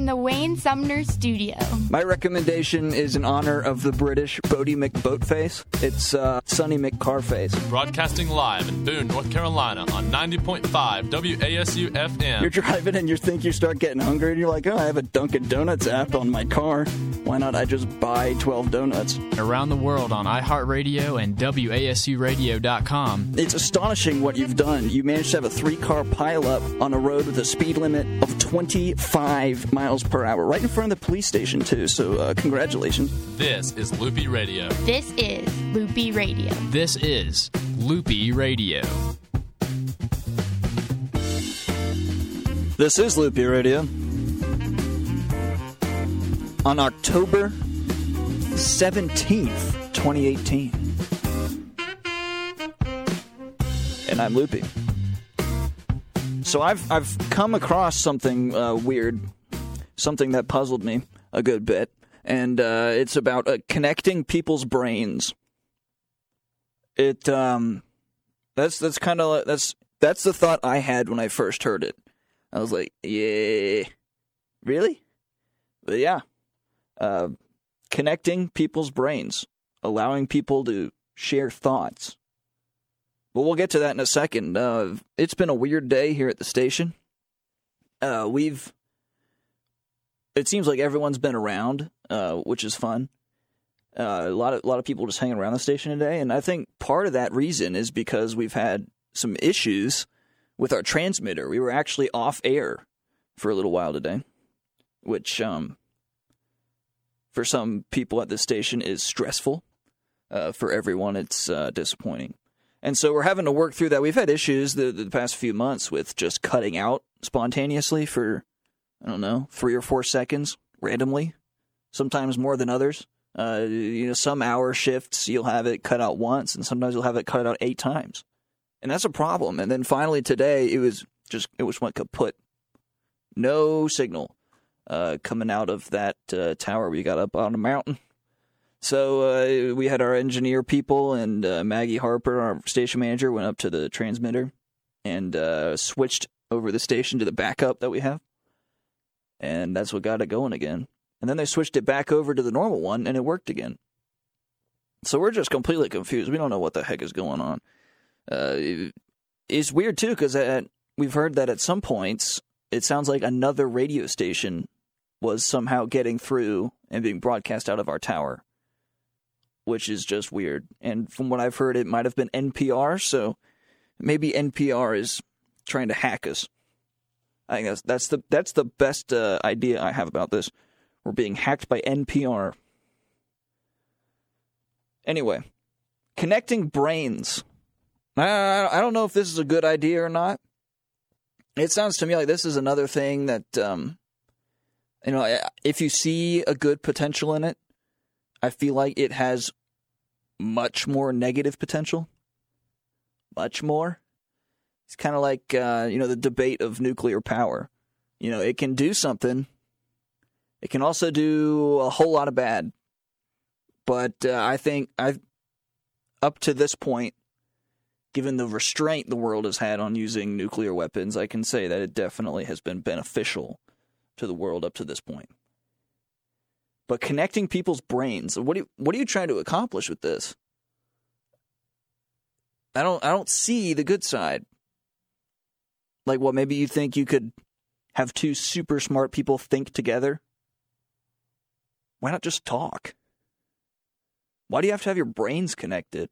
from the Wayne Sumner Studio. My recommendation is in honor of the British Boaty McBoatface. It's uh, Sonny McCarface. Broadcasting live in Boone, North Carolina on 90.5 WASU FM. You're driving and you think you start getting hungry and you're like, oh, I have a Dunkin' Donuts app on my car. Why not I just buy 12 donuts? Around the world on iHeartRadio and WASURadio.com. It's astonishing what you've done. You managed to have a three car pileup on a road with a speed limit of 25 miles per hour, right in front of the police station, too. So, uh, congratulations. This is Loopy Radio. This is Loopy Radio. This is Loopy Radio. This is Loopy Radio. On October 17th, 2018. And I'm Loopy. So I've I've come across something uh, weird, something that puzzled me a good bit, and uh, it's about uh, connecting people's brains. It um, that's that's kind of that's that's the thought I had when I first heard it. I was like, yeah, really? But yeah, uh, connecting people's brains, allowing people to share thoughts. But we'll get to that in a second. Uh, it's been a weird day here at the station. Uh, we've. It seems like everyone's been around, uh, which is fun. Uh, a lot of a lot of people just hanging around the station today, and I think part of that reason is because we've had some issues with our transmitter. We were actually off air for a little while today, which um, for some people at the station is stressful. Uh, for everyone, it's uh, disappointing. And so we're having to work through that. We've had issues the, the past few months with just cutting out spontaneously for, I don't know, three or four seconds randomly, sometimes more than others. Uh, you know, some hour shifts you'll have it cut out once, and sometimes you'll have it cut out eight times, and that's a problem. And then finally today, it was just it was went kaput. No signal uh, coming out of that uh, tower we got up on a mountain. So uh, we had our engineer people and uh, Maggie Harper, our station manager, went up to the transmitter and uh, switched over the station to the backup that we have, and that's what got it going again. And then they switched it back over to the normal one, and it worked again. So we're just completely confused. We don't know what the heck is going on. Uh, it's weird too because we've heard that at some points it sounds like another radio station was somehow getting through and being broadcast out of our tower which is just weird. And from what I've heard, it might have been NPR, so maybe NPR is trying to hack us. I think that's that's the that's the best uh, idea I have about this. We're being hacked by NPR. Anyway, connecting brains. I, I don't know if this is a good idea or not. It sounds to me like this is another thing that, um, you know, if you see a good potential in it, I feel like it has much more negative potential. Much more. It's kind of like uh, you know the debate of nuclear power. You know, it can do something. It can also do a whole lot of bad. But uh, I think I've up to this point, given the restraint the world has had on using nuclear weapons, I can say that it definitely has been beneficial to the world up to this point but connecting people's brains. What are you, what are you trying to accomplish with this? I don't I don't see the good side. Like what maybe you think you could have two super smart people think together? Why not just talk? Why do you have to have your brains connected?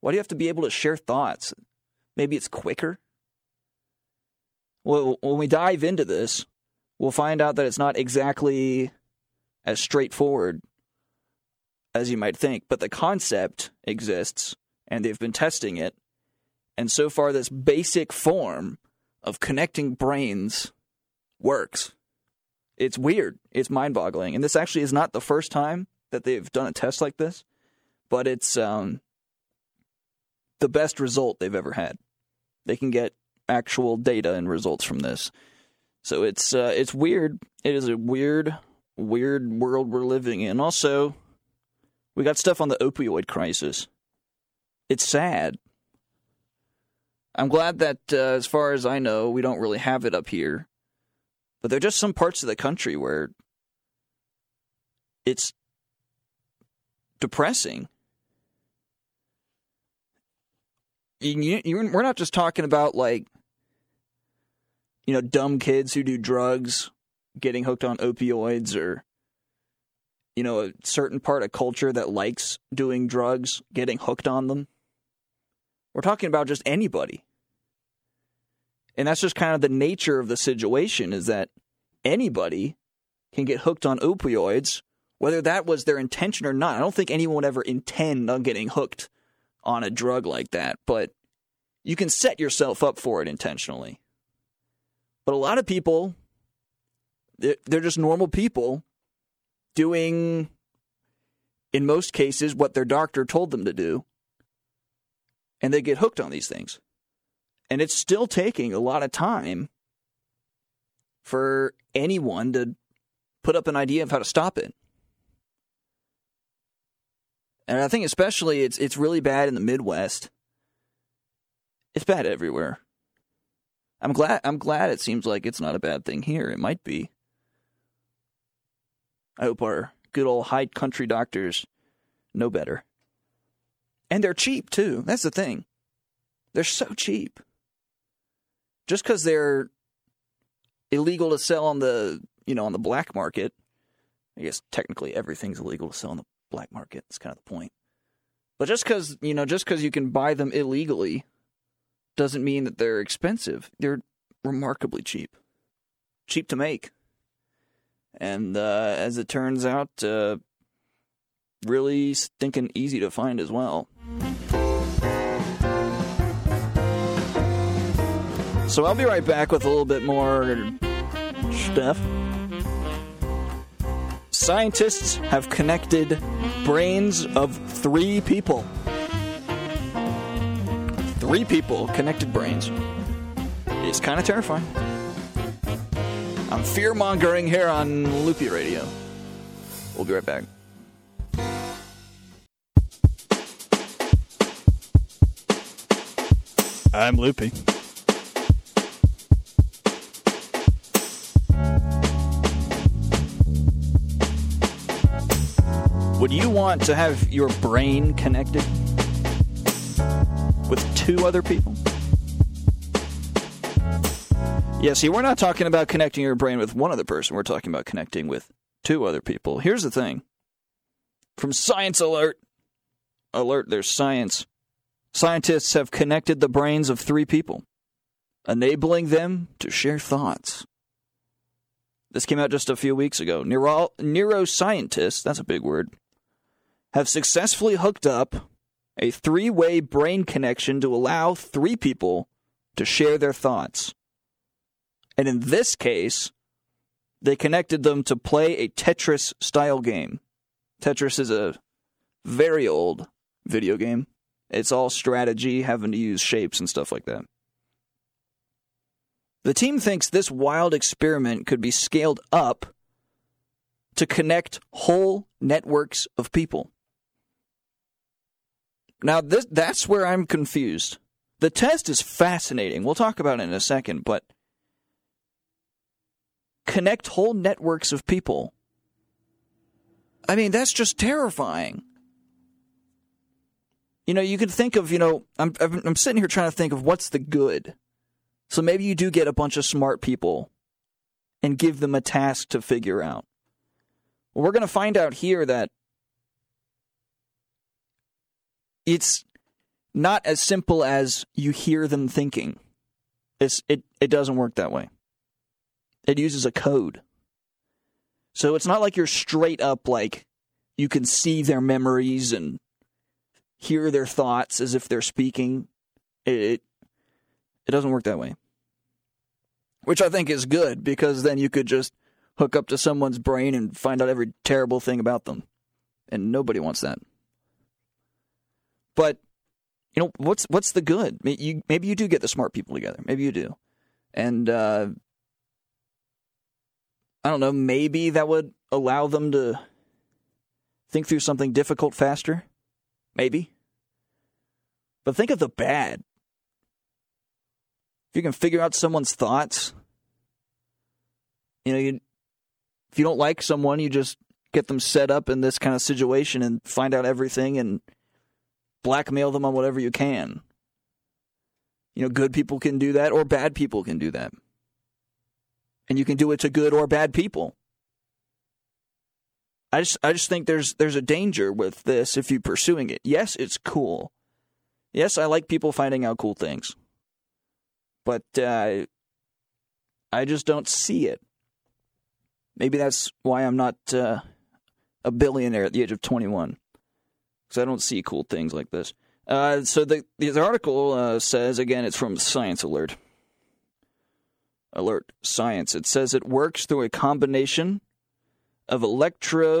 Why do you have to be able to share thoughts? Maybe it's quicker. Well, when we dive into this, we'll find out that it's not exactly as straightforward as you might think, but the concept exists and they've been testing it. And so far, this basic form of connecting brains works. It's weird. It's mind boggling. And this actually is not the first time that they've done a test like this, but it's um, the best result they've ever had. They can get actual data and results from this. So it's uh, it's weird. It is a weird weird world we're living in. Also, we got stuff on the opioid crisis. It's sad. I'm glad that, uh, as far as I know, we don't really have it up here. But there are just some parts of the country where it's depressing. You, you, we're not just talking about like, you know, dumb kids who do drugs getting hooked on opioids or, you know, a certain part of culture that likes doing drugs getting hooked on them. We're talking about just anybody. And that's just kind of the nature of the situation is that anybody can get hooked on opioids, whether that was their intention or not. I don't think anyone would ever intend on getting hooked on a drug like that, but you can set yourself up for it intentionally. But a lot of people, they're just normal people doing, in most cases, what their doctor told them to do, and they get hooked on these things. And it's still taking a lot of time for anyone to put up an idea of how to stop it. And I think especially it's it's really bad in the Midwest. It's bad everywhere. I'm glad I'm glad it seems like it's not a bad thing here. It might be. I hope our good old high country doctors know better. And they're cheap too. That's the thing. They're so cheap just because they're illegal to sell on the you know on the black market. I guess technically everything's illegal to sell on the black market. That's kind of the point. But just because you know, just because you can buy them illegally, doesn't mean that they're expensive. They're remarkably cheap, cheap to make, and uh, as it turns out, uh, really stinking easy to find as well. So I'll be right back with a little bit more stuff. Scientists have connected brains of three people. Three people connected brains. It's kind of terrifying. I'm fear mongering here on Loopy Radio. We'll be right back. I'm Loopy. Would you want to have your brain connected with two other people? Yeah, see, we're not talking about connecting your brain with one other person. We're talking about connecting with two other people. Here's the thing from Science Alert Alert, there's science. Scientists have connected the brains of three people, enabling them to share thoughts. This came out just a few weeks ago. Neuro- neuroscientists, that's a big word, have successfully hooked up a three way brain connection to allow three people to share their thoughts. And in this case, they connected them to play a Tetris style game. Tetris is a very old video game. It's all strategy, having to use shapes and stuff like that. The team thinks this wild experiment could be scaled up to connect whole networks of people. Now, this, that's where I'm confused. The test is fascinating. We'll talk about it in a second, but connect whole networks of people. I mean, that's just terrifying. You know, you can think of, you know, I'm, I'm sitting here trying to think of what's the good. So maybe you do get a bunch of smart people and give them a task to figure out. Well, we're going to find out here that it's not as simple as you hear them thinking. It's, it, it doesn't work that way. It uses a code. So it's not like you're straight up like you can see their memories and hear their thoughts as if they're speaking. It, it, doesn't work that way. Which I think is good because then you could just hook up to someone's brain and find out every terrible thing about them. And nobody wants that. But you know what's what's the good? Maybe you, maybe you do get the smart people together. Maybe you do, and uh, I don't know. Maybe that would allow them to think through something difficult faster. Maybe, but think of the bad. If you can figure out someone's thoughts, You know, you, if you don't like someone, you just get them set up in this kind of situation and find out everything and blackmail them on whatever you can. You know, good people can do that or bad people can do that. And you can do it to good or bad people. I just I just think there's there's a danger with this if you're pursuing it. Yes, it's cool. Yes, I like people finding out cool things. But uh, I just don't see it. Maybe that's why I'm not uh, a billionaire at the age of 21 because I don't see cool things like this. Uh, so the the article uh, says again, it's from Science Alert. Alert Science. It says it works through a combination of electro,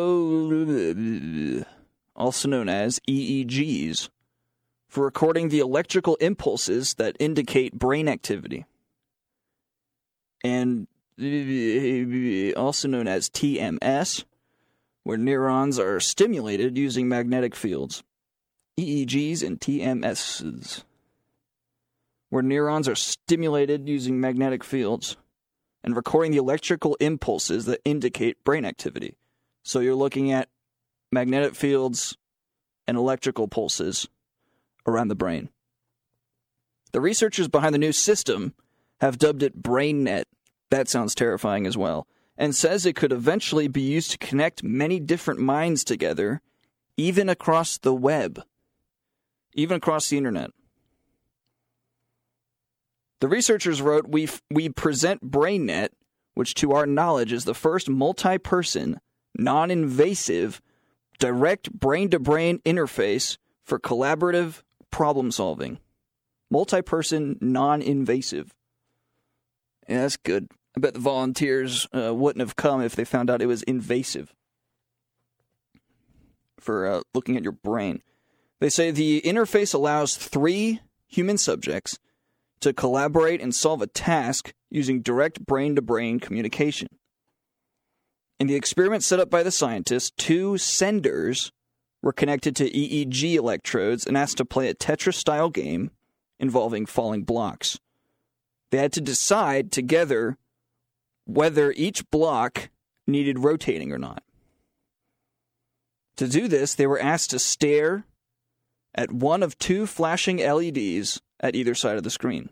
also known as EEGs, for recording the electrical impulses that indicate brain activity, and also known as TMS, where neurons are stimulated using magnetic fields. EEGs and TMSs, where neurons are stimulated using magnetic fields and recording the electrical impulses that indicate brain activity. So you're looking at magnetic fields and electrical pulses around the brain. The researchers behind the new system have dubbed it BrainNet. That sounds terrifying as well. And says it could eventually be used to connect many different minds together, even across the web, even across the internet. The researchers wrote, we, we present BrainNet, which to our knowledge is the first multi person, non invasive, direct brain to brain interface for collaborative problem solving. Multi person, non invasive. Yeah, that's good. I bet the volunteers uh, wouldn't have come if they found out it was invasive for uh, looking at your brain. They say the interface allows three human subjects to collaborate and solve a task using direct brain to brain communication. In the experiment set up by the scientists, two senders were connected to EEG electrodes and asked to play a Tetris style game involving falling blocks. They had to decide together whether each block needed rotating or not. To do this, they were asked to stare at one of two flashing LEDs at either side of the screen.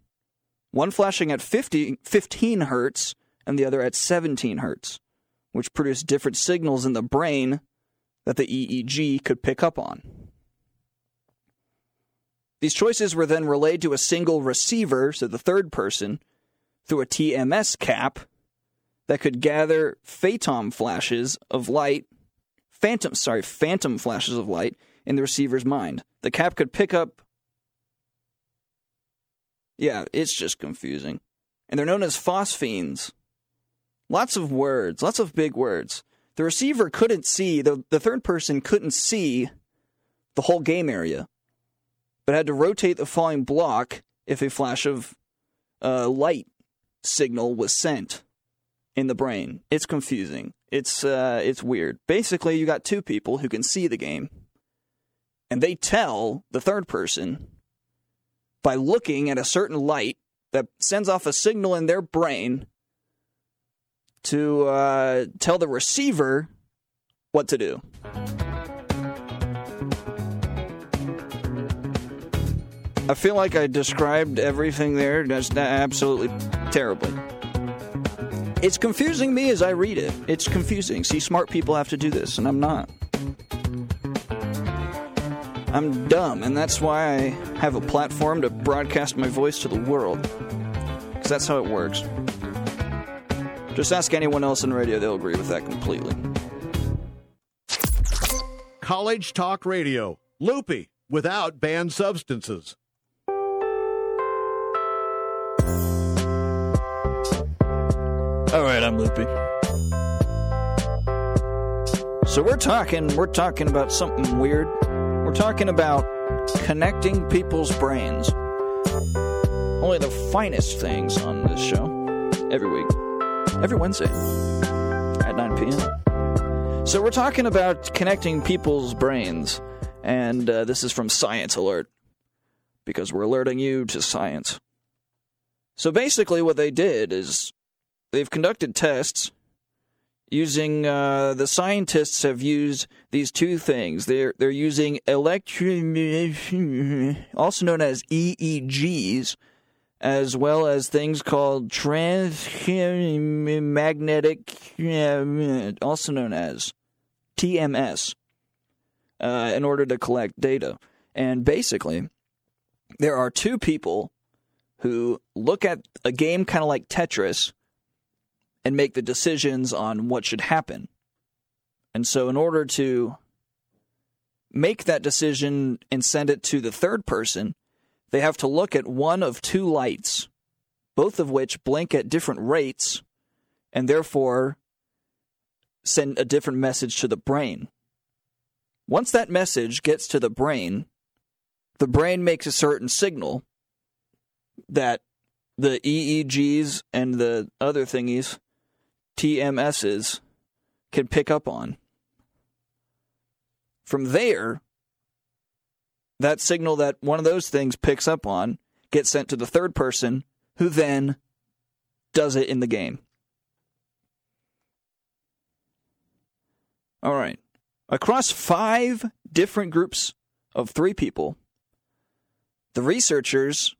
One flashing at 50, 15 hertz and the other at 17 hertz, which produced different signals in the brain that the EEG could pick up on. These choices were then relayed to a single receiver, so the third person, through a TMS cap that could gather phantom flashes of light, phantom sorry, phantom flashes of light in the receiver's mind. The cap could pick up Yeah, it's just confusing. And they're known as phosphenes. Lots of words, lots of big words. The receiver couldn't see, the, the third person couldn't see the whole game area, but had to rotate the falling block if a flash of uh, light signal was sent in the brain. It's confusing. It's uh, it's weird. Basically, you got two people who can see the game, and they tell the third person by looking at a certain light that sends off a signal in their brain to uh, tell the receiver what to do. I feel like I described everything there just absolutely terribly. It's confusing me as I read it. It's confusing. See, smart people have to do this, and I'm not. I'm dumb, and that's why I have a platform to broadcast my voice to the world. Because that's how it works. Just ask anyone else in radio, they'll agree with that completely. College Talk Radio. Loopy, without banned substances. All right, I'm loopy. So we're talking, we're talking about something weird. We're talking about connecting people's brains. Only the finest things on this show every week, every Wednesday at 9 p.m. So we're talking about connecting people's brains, and uh, this is from Science Alert because we're alerting you to science. So basically, what they did is they've conducted tests using uh, the scientists have used these two things. They're they're using electro, also known as EEGs, as well as things called transmagnetic, also known as TMS, uh, in order to collect data. And basically, there are two people who look at a game kind of like Tetris and make the decisions on what should happen. And so, in order to make that decision and send it to the third person, they have to look at one of two lights, both of which blink at different rates and therefore send a different message to the brain. Once that message gets to the brain, the brain makes a certain signal that the EEGs and the other thingies, TMSs, can pick up on. From there, that signal that one of those things picks up on gets sent to the third person who then does it in the game. All right. Across five different groups of three people, the researchers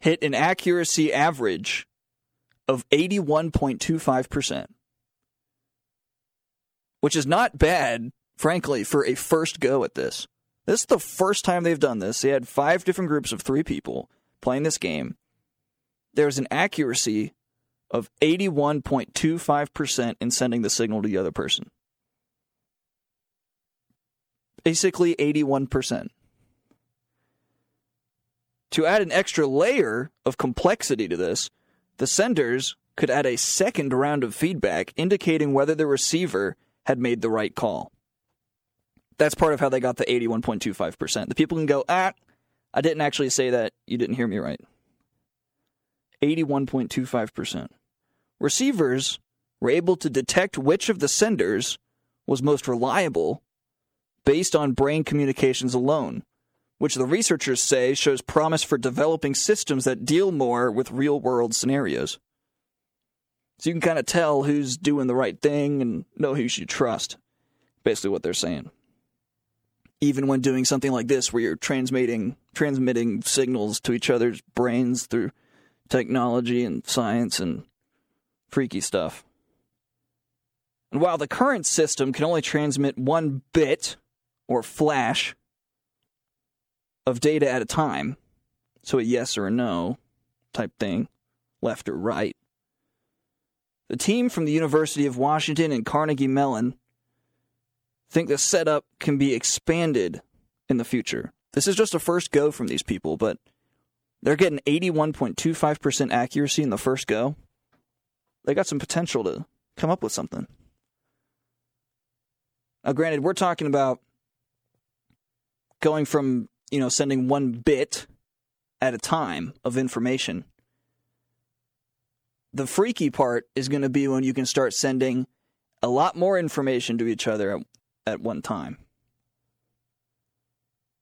hit an accuracy average of 81.25%, which is not bad, frankly, for a first go at this. This is the first time they've done this. They had five different groups of three people playing this game. There's an accuracy of 81.25% in sending the signal to the other person. Basically, 81%. To add an extra layer of complexity to this, the senders could add a second round of feedback indicating whether the receiver had made the right call. That's part of how they got the 81.25%. The people can go, ah, I didn't actually say that. You didn't hear me right. 81.25%. Receivers were able to detect which of the senders was most reliable based on brain communications alone, which the researchers say shows promise for developing systems that deal more with real world scenarios. So you can kind of tell who's doing the right thing and know who you should trust. Basically, what they're saying. Even when doing something like this, where you're transmitting transmitting signals to each other's brains through technology and science and freaky stuff. And while the current system can only transmit one bit or flash of data at a time, so a yes or a no type thing, left or right, the team from the University of Washington and Carnegie Mellon think the setup can be expanded in the future. This is just a first go from these people, but they're getting 81.25% accuracy in the first go. They got some potential to come up with something. Now, granted, we're talking about going from, you know, sending one bit at a time of information. The freaky part is going to be when you can start sending a lot more information to each other at, at one time.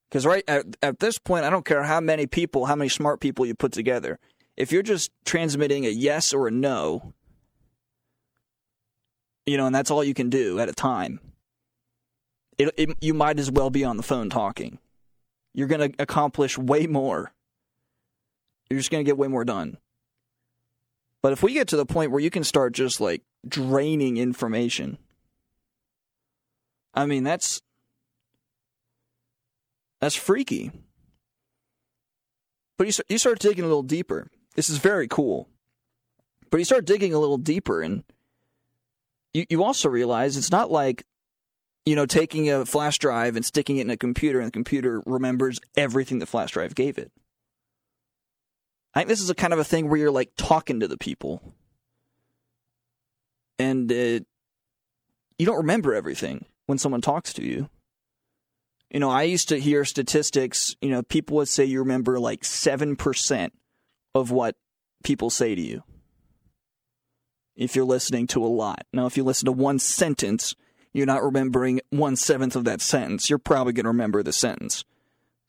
Because right at, at this point, I don't care how many people, how many smart people you put together. If you're just transmitting a yes or a no, you know, and that's all you can do at a time, it, it, you might as well be on the phone talking. You're going to accomplish way more. You're just going to get way more done. But if we get to the point where you can start just like draining information, I mean, that's that's freaky. But you, you start digging a little deeper. This is very cool. But you start digging a little deeper, and you, you also realize it's not like, you know, taking a flash drive and sticking it in a computer, and the computer remembers everything the flash drive gave it. I think this is a kind of a thing where you're like talking to the people, and you don't remember everything when someone talks to you. You know, I used to hear statistics, you know, people would say you remember like 7% of what people say to you if you're listening to a lot. Now, if you listen to one sentence, you're not remembering one seventh of that sentence. You're probably going to remember the sentence.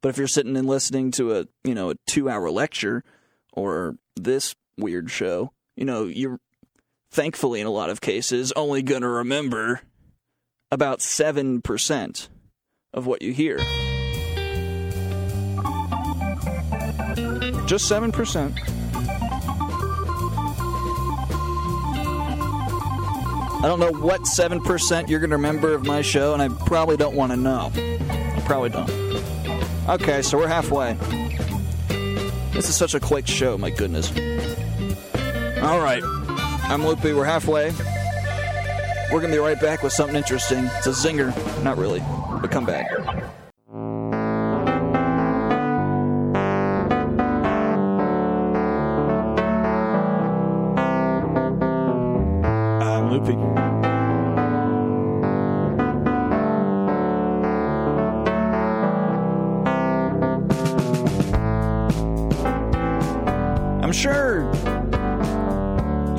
But if you're sitting and listening to a, you know, a two hour lecture or this weird show, you know, you're thankfully, in a lot of cases, only going to remember about 7% of what you hear. Just 7%. I don't know what 7% you're going to remember of my show, and I probably don't want to know. I probably don't. Okay, so we're halfway. This is such a quick show, my goodness. All right. I'm Loopy. We're halfway. We're going to be right back with something interesting. It's a zinger. Not really, but come back.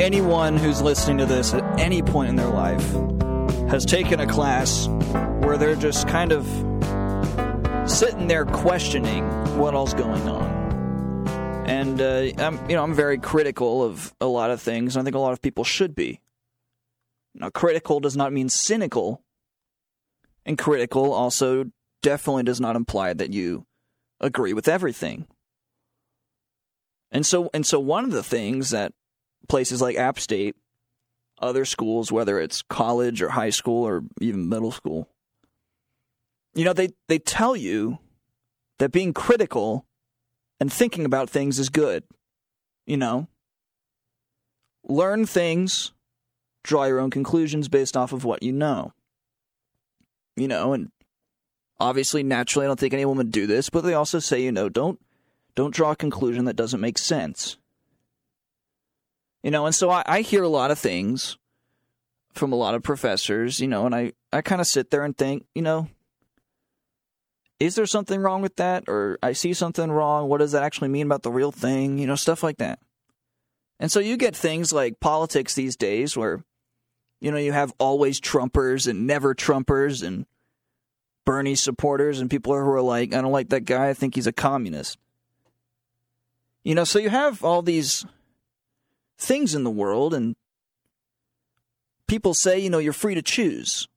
Anyone who's listening to this at any point in their life has taken a class where they're just kind of sitting there questioning what all's going on. And uh, I'm, you know, I'm very critical of a lot of things. And I think a lot of people should be. Now, critical does not mean cynical, and critical also definitely does not imply that you agree with everything. And so, and so, one of the things that places like App State, other schools, whether it's college or high school or even middle school, you know, they, they tell you that being critical and thinking about things is good. You know, learn things, draw your own conclusions based off of what you know. You know, and obviously, naturally, I don't think anyone would do this, but they also say, you know, don't don't draw a conclusion that doesn't make sense. You know, and so I, I hear a lot of things from a lot of professors, you know, and I, I kind of sit there and think, you know, is there something wrong with that? Or I see something wrong. What does that actually mean about the real thing? You know, stuff like that. And so you get things like politics these days where, you know, you have always Trumpers and never Trumpers and Bernie supporters and people who are like, I don't like that guy. I think he's a communist. You know, so you have all these things in the world, and people say, you know, you're free to choose.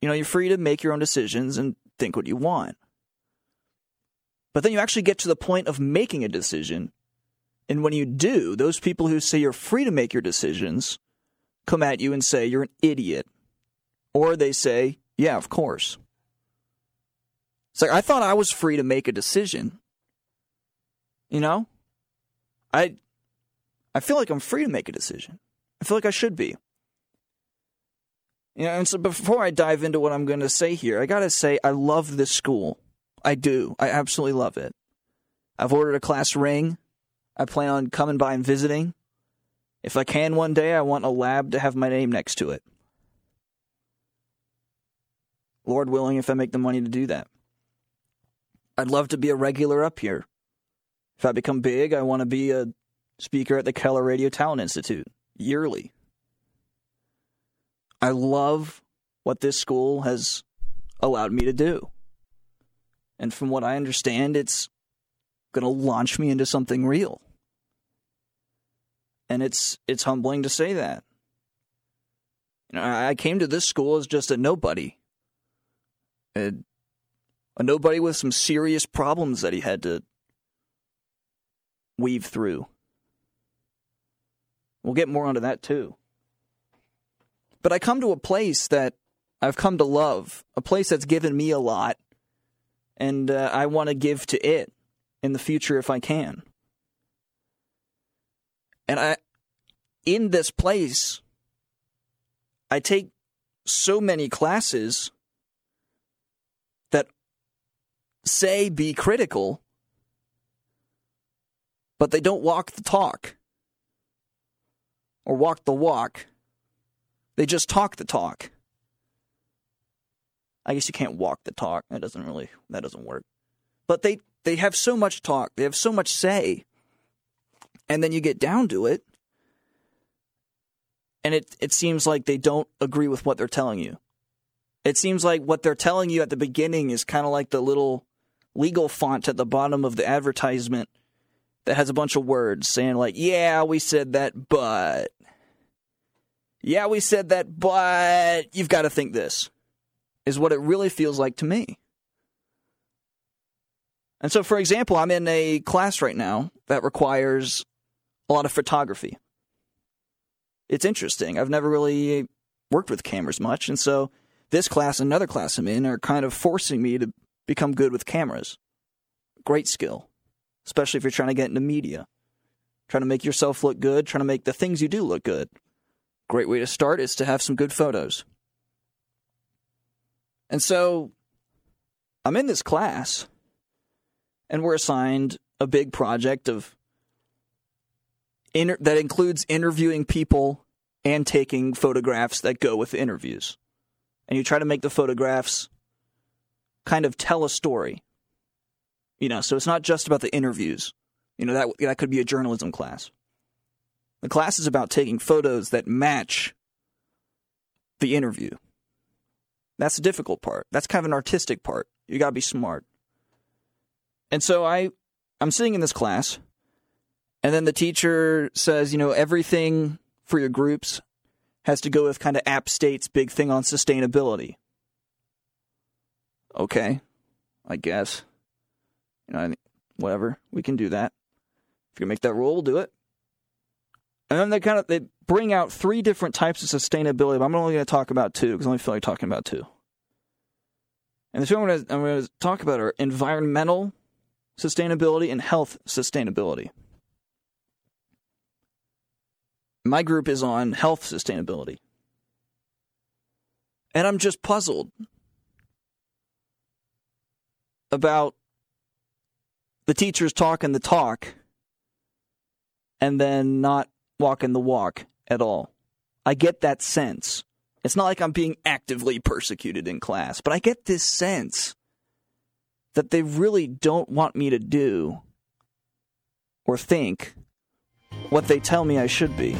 You know, you're free to make your own decisions and think what you want. But then you actually get to the point of making a decision. And when you do, those people who say you're free to make your decisions come at you and say you're an idiot. Or they say, yeah, of course. It's like, I thought I was free to make a decision. You know? I I feel like I'm free to make a decision. I feel like I should be. You know, and so before I dive into what I'm going to say here, I got to say I love this school. I do. I absolutely love it. I've ordered a class ring. I plan on coming by and visiting. If I can one day, I want a lab to have my name next to it. Lord willing, if I make the money to do that. I'd love to be a regular up here. If I become big, I want to be a speaker at the Keller Radio Talent Institute yearly. I love what this school has allowed me to do. And from what I understand, it's going to launch me into something real. And it's it's humbling to say that. You know, I came to this school as just a nobody. A, a nobody with some serious problems that he had to weave through. We'll get more onto that too. But I come to a place that I've come to love, a place that's given me a lot, and uh, I want to give to it in the future if I can. And I, in this place, I take so many classes that say be critical, but they don't walk the talk or walk the walk. They just talk the talk. I guess you can't walk the talk. That doesn't really that doesn't work. But they they have so much talk. They have so much say. And then you get down to it and it it seems like they don't agree with what they're telling you. It seems like what they're telling you at the beginning is kind of like the little legal font at the bottom of the advertisement that has a bunch of words saying like, "Yeah, we said that, but Yeah, we said that, but you've got to think this, is what it really feels like to me. And so, for example, I'm in a class right now that requires a lot of photography. It's interesting. I've never really worked with cameras much. And so, this class and another class I'm in are kind of forcing me to become good with cameras. Great skill, especially if you're trying to get into media. Trying to make yourself look good, trying to make the things you do look good. Great way to start is to have some good photos. And so I'm in this class, and we're assigned a big project of inter- that includes interviewing people and taking photographs that go with the interviews. And you try to make the photographs kind of tell a story. You know, so it's not just about the interviews. You know, that that could be a journalism class. The class is about taking photos that match the interview. That's the difficult part. That's kind of an artistic part. You got to be smart. And so I I'm sitting in this class and then the teacher says, you know, everything for your groups has to go with kind of App State's big thing on sustainability. Okay. I guess. You know, whatever. We can do that. If you can make that rule, we'll do it. And then they kind of they bring out three different types of sustainability, but I'm only going to talk about two because I only feel like talking about two. And the two I'm going, to, I'm going to talk about are environmental sustainability and health sustainability. My group is on health sustainability. And I'm just puzzled about the teachers talking the talk and then not walking the walk at all. I get that sense. It's not like I'm being actively persecuted in class, but I get this sense that they really don't want me to do or think what they tell me I should be.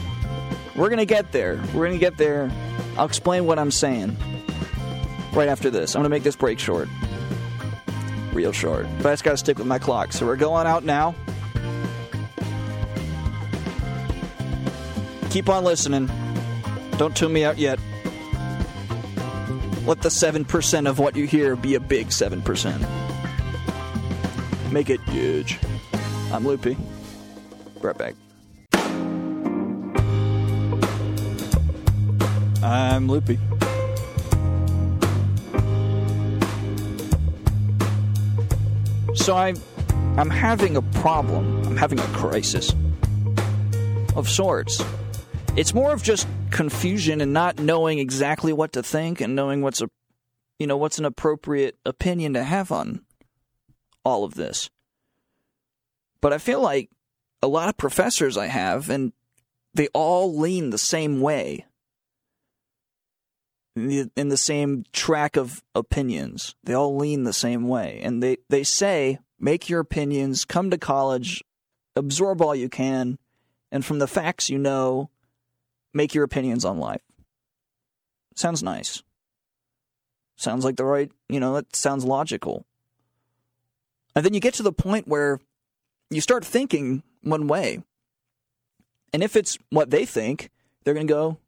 We're going to get there. We're going to get there. I'll explain what I'm saying right after this. I'm going to make this break short. Real short. But I just got to stick with my clock. So we're going out now. Keep on listening. Don't tune me out yet. Let the 7% of what you hear be a big 7%. Make it huge. I'm Loopy. Right back. I'm Loopy. So I'm, I'm having a problem. I'm having a crisis of sorts. It's more of just confusion and not knowing exactly what to think and knowing what's a, you know, what's an appropriate opinion to have on all of this. But I feel like a lot of professors I have, and they all lean the same way in the same track of opinions. They all lean the same way. And they, they say, make your opinions, come to college, absorb all you can, and from the facts you know, make your opinions on life. Sounds nice. Sounds like the right, you know, it sounds logical. And then you get to the point where you start thinking one way. And if it's what they think, they're going to go,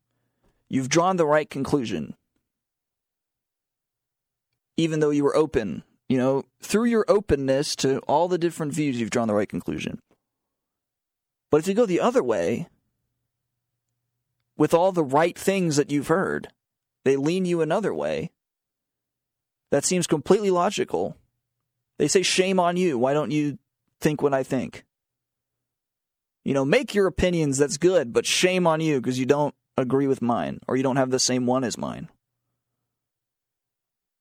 You've drawn the right conclusion even though you were open. You know, through your openness to all the different views, you've drawn the right conclusion. But if you go the other way, with all the right things that you've heard, they lean you another way. That seems completely logical. They say, shame on you. Why don't you think what I think? You know, make your opinions, that's good, but shame on you because you don't agree with mine or you don't have the same one as mine.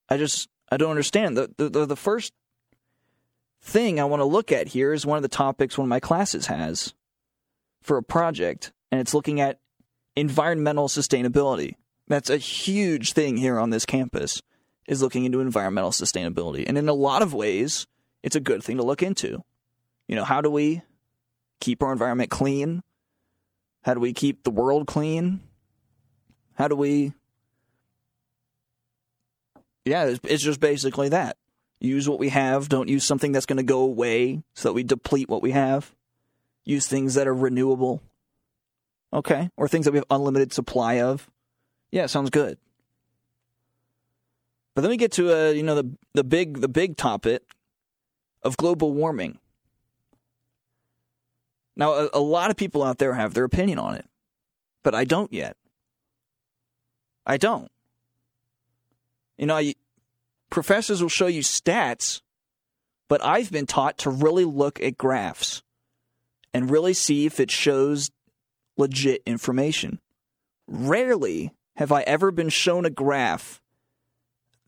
I just I don't understand. The the the first thing I want to look at here is one of the topics one of my classes has for a project, and it's looking at environmental sustainability. That's a huge thing here on this campus is looking into environmental sustainability. And in a lot of ways, it's a good thing to look into. You know, how do we keep our environment clean? How do we keep the world clean? How do we yeah, it's, just basically that. Use what we have. Don't use something that's going to go away so that we deplete what we have. Use things that are renewable. Okay. Or things that we have unlimited supply of. Yeah, sounds good. But then we get to uh, you know the the big the big topic of global warming. Now a, a lot of people out there have their opinion on it, but I don't yet. I don't. You know, I, professors will show you stats, but I've been taught to really look at graphs and really see if it shows legit information. Rarely have I ever been shown a graph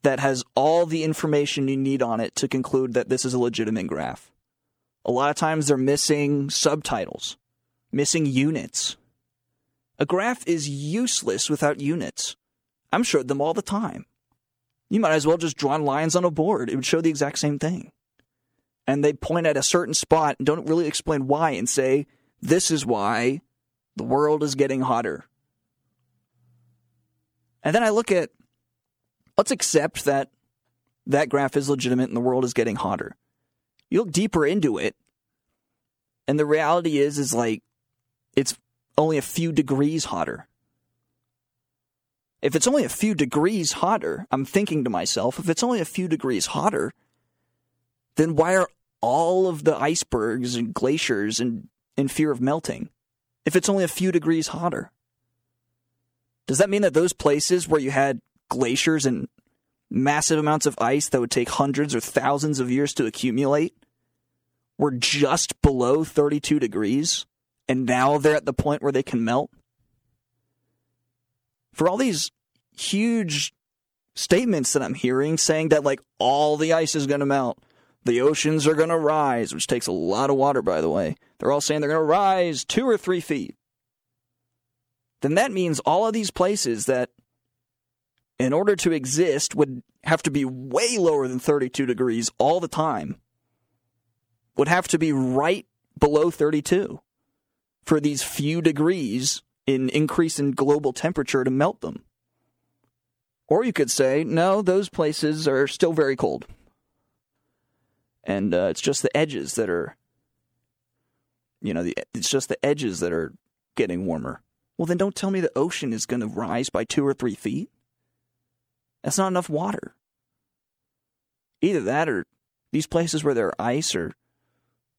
that has all the information you need on it to conclude that this is a legitimate graph. A lot of times they're missing subtitles, missing units. A graph is useless without units. I'm showed them all the time. You might as well just draw lines on a board. It would show the exact same thing. And they point at a certain spot and don't really explain why and say, this is why the world is getting hotter. And then I look at, let's accept that that graph is legitimate and the world is getting hotter. You look deeper into it, and the reality is, is like, it's only a few degrees hotter. If it's only a few degrees hotter, I'm thinking to myself, if it's only a few degrees hotter, then why are all of the icebergs and glaciers in, in fear of melting? If it's only a few degrees hotter? Does that mean that those places where you had glaciers and massive amounts of ice that would take hundreds or thousands of years to accumulate were just below 32 degrees and now they're at the point where they can melt? for all these huge statements that I'm hearing saying that like all the ice is going to melt, the oceans are going to rise, which takes a lot of water, by the way. They're all saying they're going to rise two or three feet. Then that means all of these places that, in order to exist, would have to be way lower than 32 degrees all the time, would have to be right below 32 for these few degrees in increase in global temperature to melt them. Or you could say, no, those places are still very cold. And uh, it's just the edges that are, you know, the, it's just the edges that are getting warmer. Well, then don't tell me the ocean is going to rise by two or three feet. That's not enough water. Either that or these places where there are ice are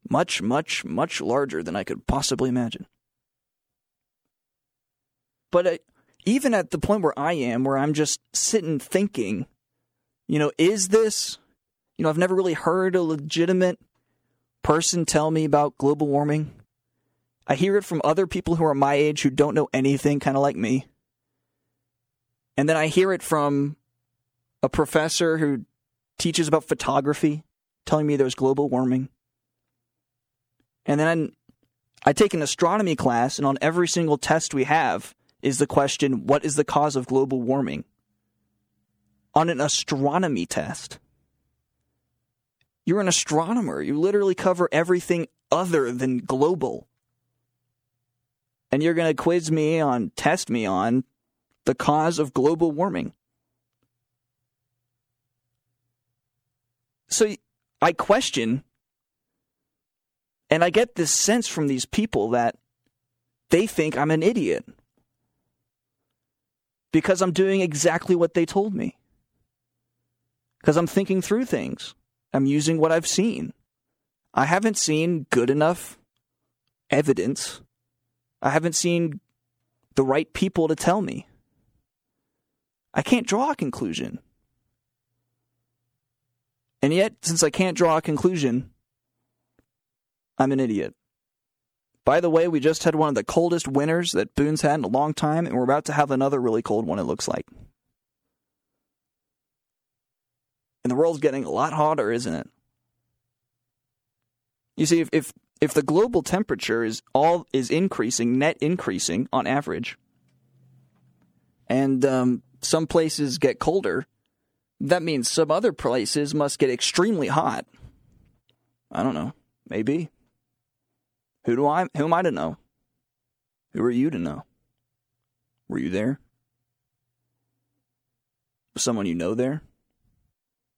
much, much, much larger than I could possibly imagine. But uh, even at the point where I am, where I'm just sitting thinking, you know, is this, you know, I've never really heard a legitimate person tell me about global warming. I hear it from other people who are my age who don't know anything, kind of like me. And then I hear it from a professor who teaches about photography, telling me there's global warming. And then I take an astronomy class, and on every single test we have, is the question what is the cause of global warming? On an astronomy test. You're an astronomer. You literally cover everything other than global. And you're going to quiz me on, test me on the cause of global warming. So I question, and I get this sense from these people that they think I'm an idiot because I'm doing exactly what they told me. Because I'm thinking through things. I'm using what I've seen. I haven't seen good enough evidence. I haven't seen the right people to tell me. I can't draw a conclusion. And yet, since I can't draw a conclusion, I'm an idiot. By the way, we just had one of the coldest winters that Boone's had in a long time, and we're about to have another really cold one, it looks like. And the world's getting a lot hotter, isn't it? You see, if, if, if the global temperature is all is increasing, net increasing on average, and um, some places get colder, that means some other places must get extremely hot. I don't know. Maybe. Who do I who am I to know? Who are you to know? Were you there? Was someone you know there?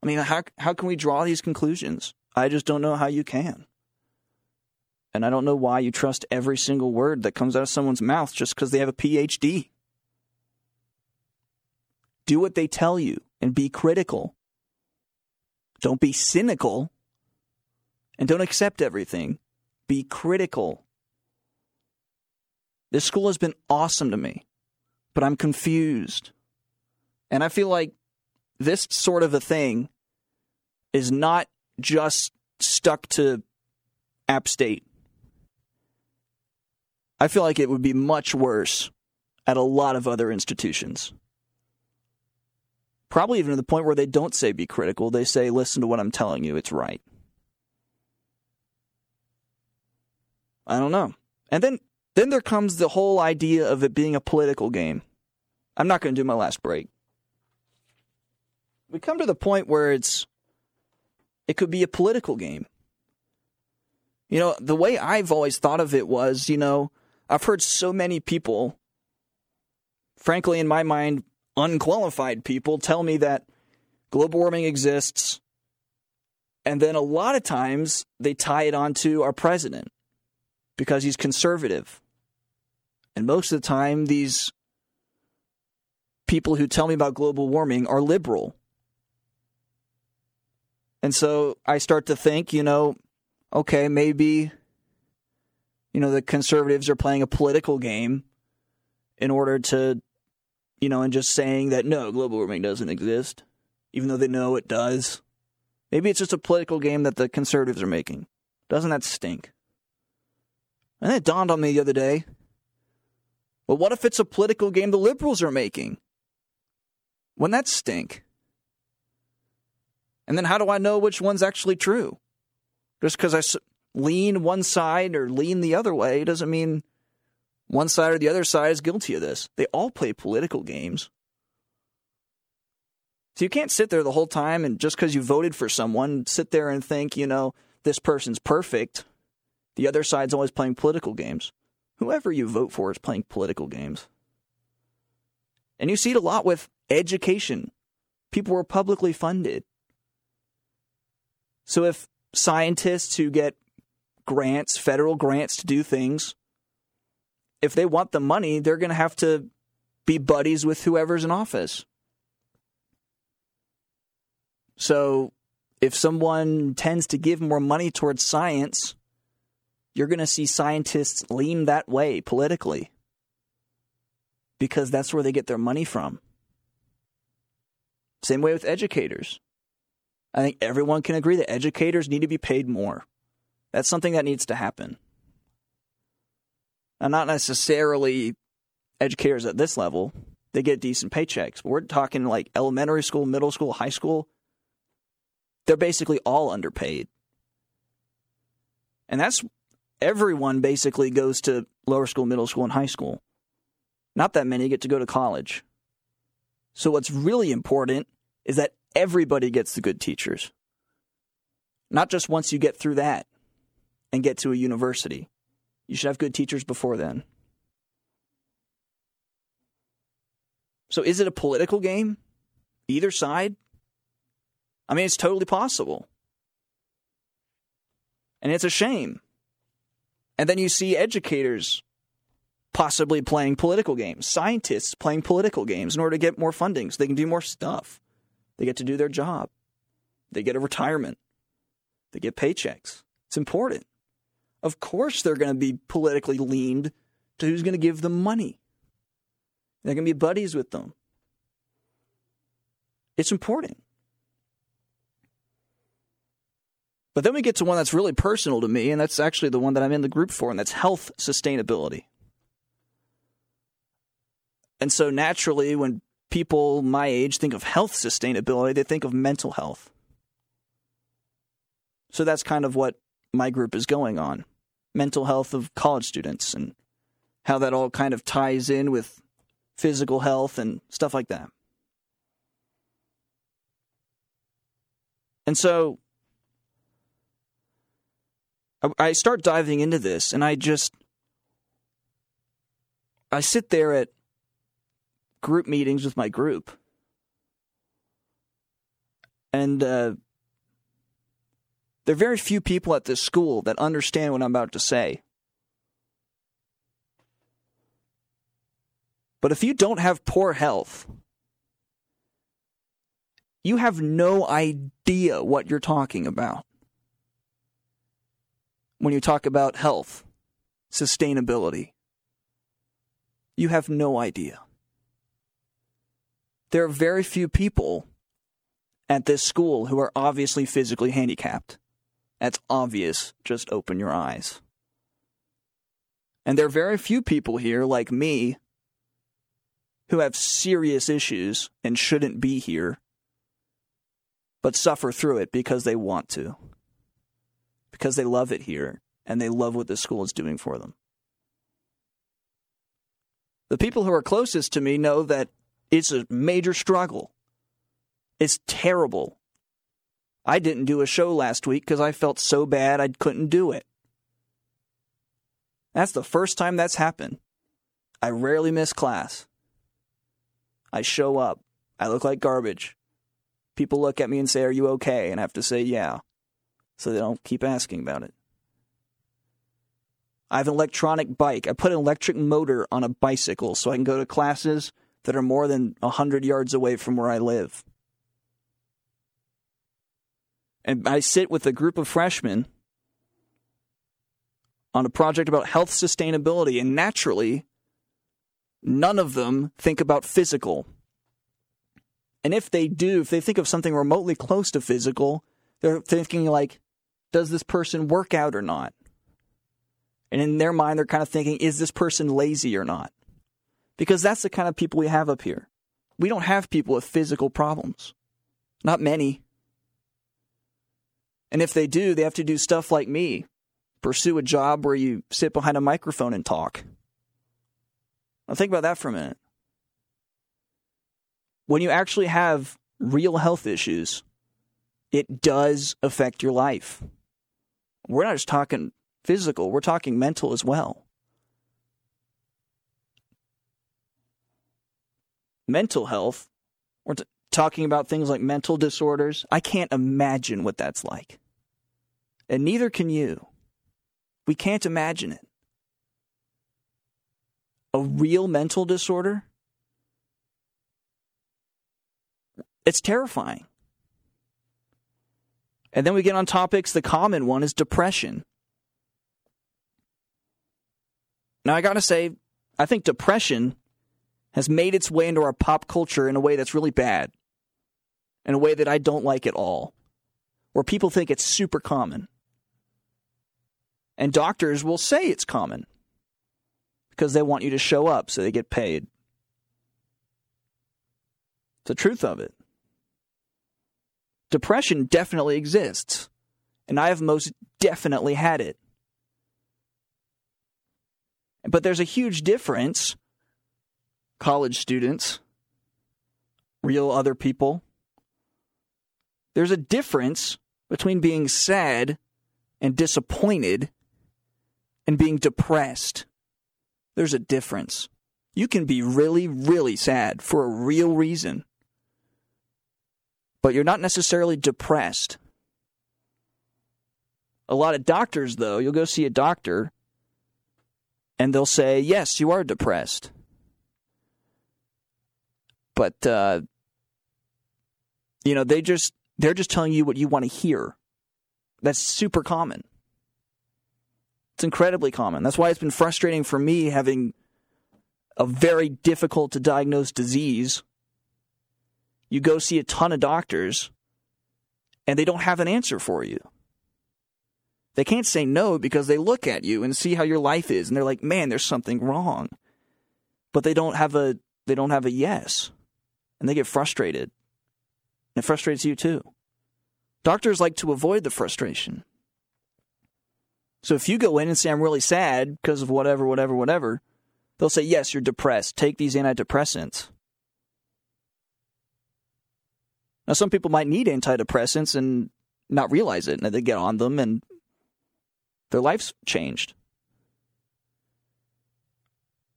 I mean, how how can we draw these conclusions? I just don't know how you can. And I don't know why you trust every single word that comes out of someone's mouth just because they have a PhD. Do what they tell you and be critical. Don't be cynical and don't accept everything. Be critical. This school has been awesome to me, but I'm confused. And I feel like this sort of a thing is not just stuck to App State. I feel like it would be much worse at a lot of other institutions. Probably even to the point where they don't say be critical, they say listen to what I'm telling you, it's right. I don't know. And then then there comes the whole idea of it being a political game. I'm not going to do my last break. We come to the point where it's it could be a political game. You know, the way I've always thought of it was, you know, I've heard so many people, frankly, in my mind, unqualified people, tell me that global warming exists. And then a lot of times they tie it onto our president because he's conservative. And most of the time, these people who tell me about global warming are liberal. And so I start to think, you know, okay, maybe, you know, the conservatives are playing a political game in order to, you know, and just saying that no, global warming doesn't exist, even though they know it does. Maybe it's just a political game that the conservatives are making. Doesn't that stink? And it dawned on me the other day. Well, what if it's a political game the liberals are making? Wouldn't that stink? And then how do I know which one's actually true? Just because I lean one side or lean the other way doesn't mean one side or the other side is guilty of this. They all play political games. So you can't sit there the whole time and just because you voted for someone, sit there and think, you know, this person's perfect. The other side's always playing political games. Whoever you vote for is playing political games. And you see it a lot with education. People were publicly funded. So if scientists who get grants, federal grants to do things, if they want the money, they're going to have to be buddies with whoever's in office. So if someone tends to give more money towards science, you're going to see scientists lean that way politically because that's where they get their money from. Same way with educators. I think everyone can agree that educators need to be paid more. That's something that needs to happen. And not necessarily educators at this level, they get decent paychecks. But we're talking like elementary school, middle school, high school. They're basically all underpaid. And that's everyone basically goes to lower school, middle school, and high school. Not that many get to go to college. So, what's really important is that everybody gets the good teachers. Not just once you get through that and get to a university. You should have good teachers before then. So, is it a political game? Either side? I mean, it's totally possible. And it's a shame. And then you see educators possibly playing political games, scientists playing political games in order to get more funding so they can do more stuff. They get to do their job. They get a retirement. They get paychecks. It's important. Of course, they're going to be politically leaned to who's going to give them money. They're going to be buddies with them. It's important. But then we get to one that's really personal to me, and that's actually the one that I'm in the group for, and that's health sustainability. And so naturally, when people my age think of health sustainability, they think of mental health. So that's kind of what my group is going on mental health of college students and how that all kind of ties in with physical health and stuff like that. And so I start diving into this and I just I sit there at group meetings with my group and uh, There are very few people at this school that understand what I'm about to say. But if you don't have poor health, you have no idea what you're talking about when you talk about health, sustainability. You have no idea. There are very few people at this school who are obviously physically handicapped. That's obvious. Just open your eyes. And there are very few people here like me who have serious issues and shouldn't be here, but suffer through it because they want to, because they love it here and they love what the school is doing for them. The people who are closest to me know that it's a major struggle. It's terrible. I didn't do a show last week because I felt so bad I couldn't do it. That's the first time that's happened. I rarely miss class. I show up. I look like garbage. People look at me and say, Are you okay? And I have to say, Yeah. So they don't keep asking about it. I have an electronic bike. I put an electric motor on a bicycle so I can go to classes that are more than 100 yards away from where I live. And I sit with a group of freshmen on a project about health sustainability, and naturally, none of them think about physical. And if they do, if they think of something remotely close to physical, they're thinking like, does this person work out or not? And in their mind, they're kind of thinking, is this person lazy or not? Because that's the kind of people we have up here. We don't have people with physical problems. Not many. And if they do, they have to do stuff like me pursue a job where you sit behind a microphone and talk. Now, think about that for a minute. When you actually have real health issues, it does affect your life. We're not just talking physical, we're talking mental as well. Mental health, we're t- talking about things like mental disorders. I can't imagine what that's like. And neither can you. We can't imagine it. A real mental disorder? It's terrifying. And then we get on topics. The common one is depression. Now, I got to say, I think depression has made its way into our pop culture in a way that's really bad, in a way that I don't like at all, where people think it's super common. And doctors will say it's common because they want you to show up so they get paid. It's the truth of it. Depression definitely exists, and I have most definitely had it. But there's a huge difference, college students, real other people. There's a difference between being sad and disappointed and being depressed. There's a difference. You can be really, really sad for a real reason, but you're not necessarily depressed. A lot of doctors, though, you'll go see a doctor and they'll say, Yes, you are depressed. But, uh, you know, they just, they're just telling you what you want to hear. That's super common. It's incredibly common. That's why it's been frustrating for me having a very difficult to diagnose disease. You go see a ton of doctors and they don't have an answer for you. They can't say no because they look at you and see how your life is and they're like, "Man, there's something wrong." But they don't have a they don't have a yes. And they get frustrated. And it frustrates you too. Doctors like to avoid the frustration. So if you go in and say, I'm really sad because of whatever, whatever, whatever, they'll say, Yes, you're depressed. Take these antidepressants. Now, some people might need antidepressants and not realize it, and they get on them and their life's changed.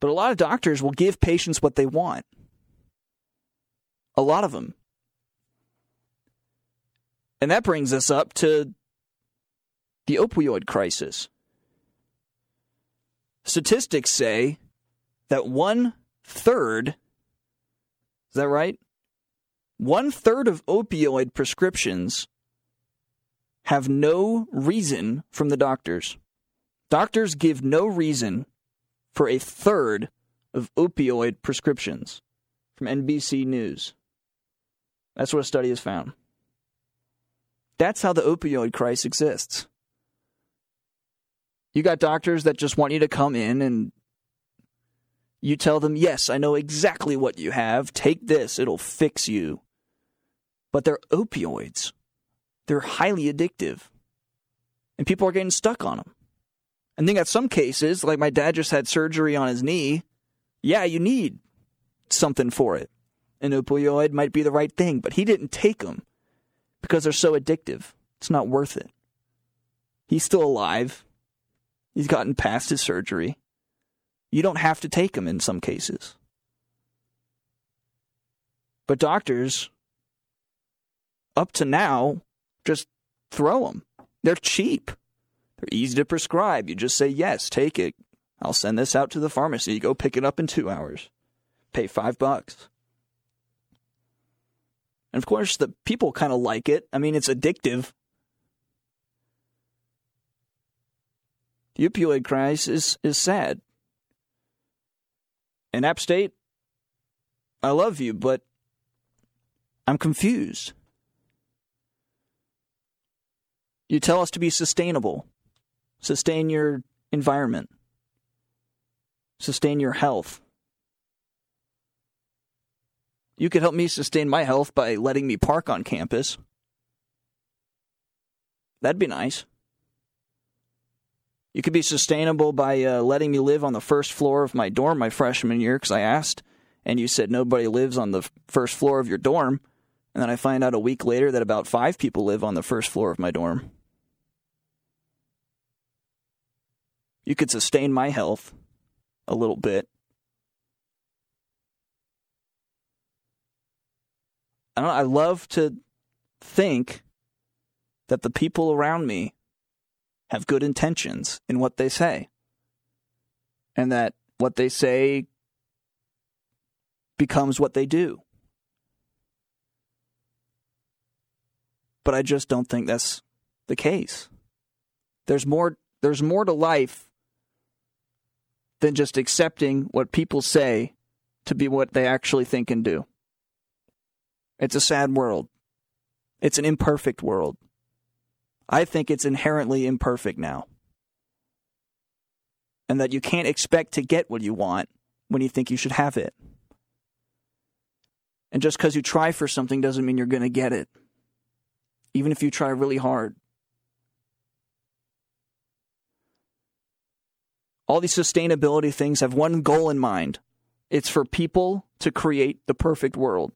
But a lot of doctors will give patients what they want. A lot of them. And that brings us up to the opioid crisis. Statistics say that one third, is that right? One third of opioid prescriptions have no reason from the doctors. Doctors give no reason for a third of opioid prescriptions from NBC News. That's what a study has found. That's how the opioid crisis exists. You got doctors that just want you to come in and you tell them, yes, I know exactly what you have. Take this, it'll fix you. But they're opioids, they're highly addictive. And people are getting stuck on them. And then got some cases, like my dad just had surgery on his knee. Yeah, you need something for it. An opioid might be the right thing, but he didn't take them because they're so addictive. It's not worth it. He's still alive. He's gotten past his surgery. You don't have to take them in some cases. But doctors, up to now, just throw them. They're cheap. They're easy to prescribe. You just say, yes, take it. I'll send this out to the pharmacy. Go pick it up in two hours. Pay five bucks. And of course, the people kind of like it. I mean, it's addictive. The opioid crisis is, is sad. And App State, I love you, but I'm confused. You tell us to be sustainable, sustain your environment, sustain your health. You could help me sustain my health by letting me park on campus. That'd be nice. You could be sustainable by uh, letting me live on the first floor of my dorm my freshman year because I asked, and you said nobody lives on the first floor of your dorm. And then I find out a week later that about five people live on the first floor of my dorm. You could sustain my health a little bit. I don't know, I love to think that the people around me have good intentions in what they say. And that what they say becomes what they do. But I just don't think that's the case. There's more there's more to life than just accepting what people say to be what they actually think and do. It's a sad world. It's an imperfect world. I think it's inherently imperfect now. And that you can't expect to get what you want when you think you should have it. And just because you try for something doesn't mean you're going to get it, even if you try really hard. All these sustainability things have one goal in mind it's for people to create the perfect world.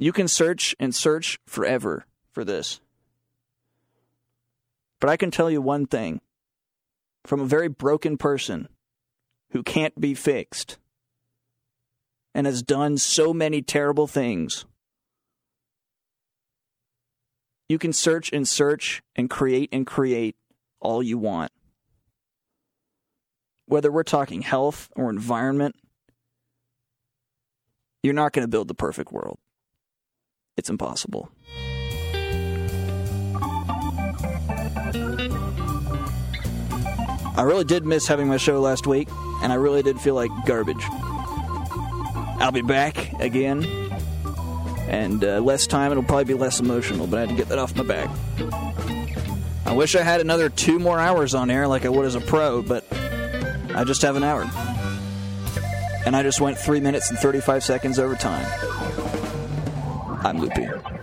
You can search and search forever for this. But I can tell you one thing from a very broken person who can't be fixed and has done so many terrible things. You can search and search and create and create all you want. Whether we're talking health or environment, you're not going to build the perfect world. It's impossible. I really did miss having my show last week, and I really did feel like garbage. I'll be back again, and uh, less time, it'll probably be less emotional, but I had to get that off my back. I wish I had another two more hours on air like I would as a pro, but I just have an hour. And I just went 3 minutes and 35 seconds over time. I'm Loopy.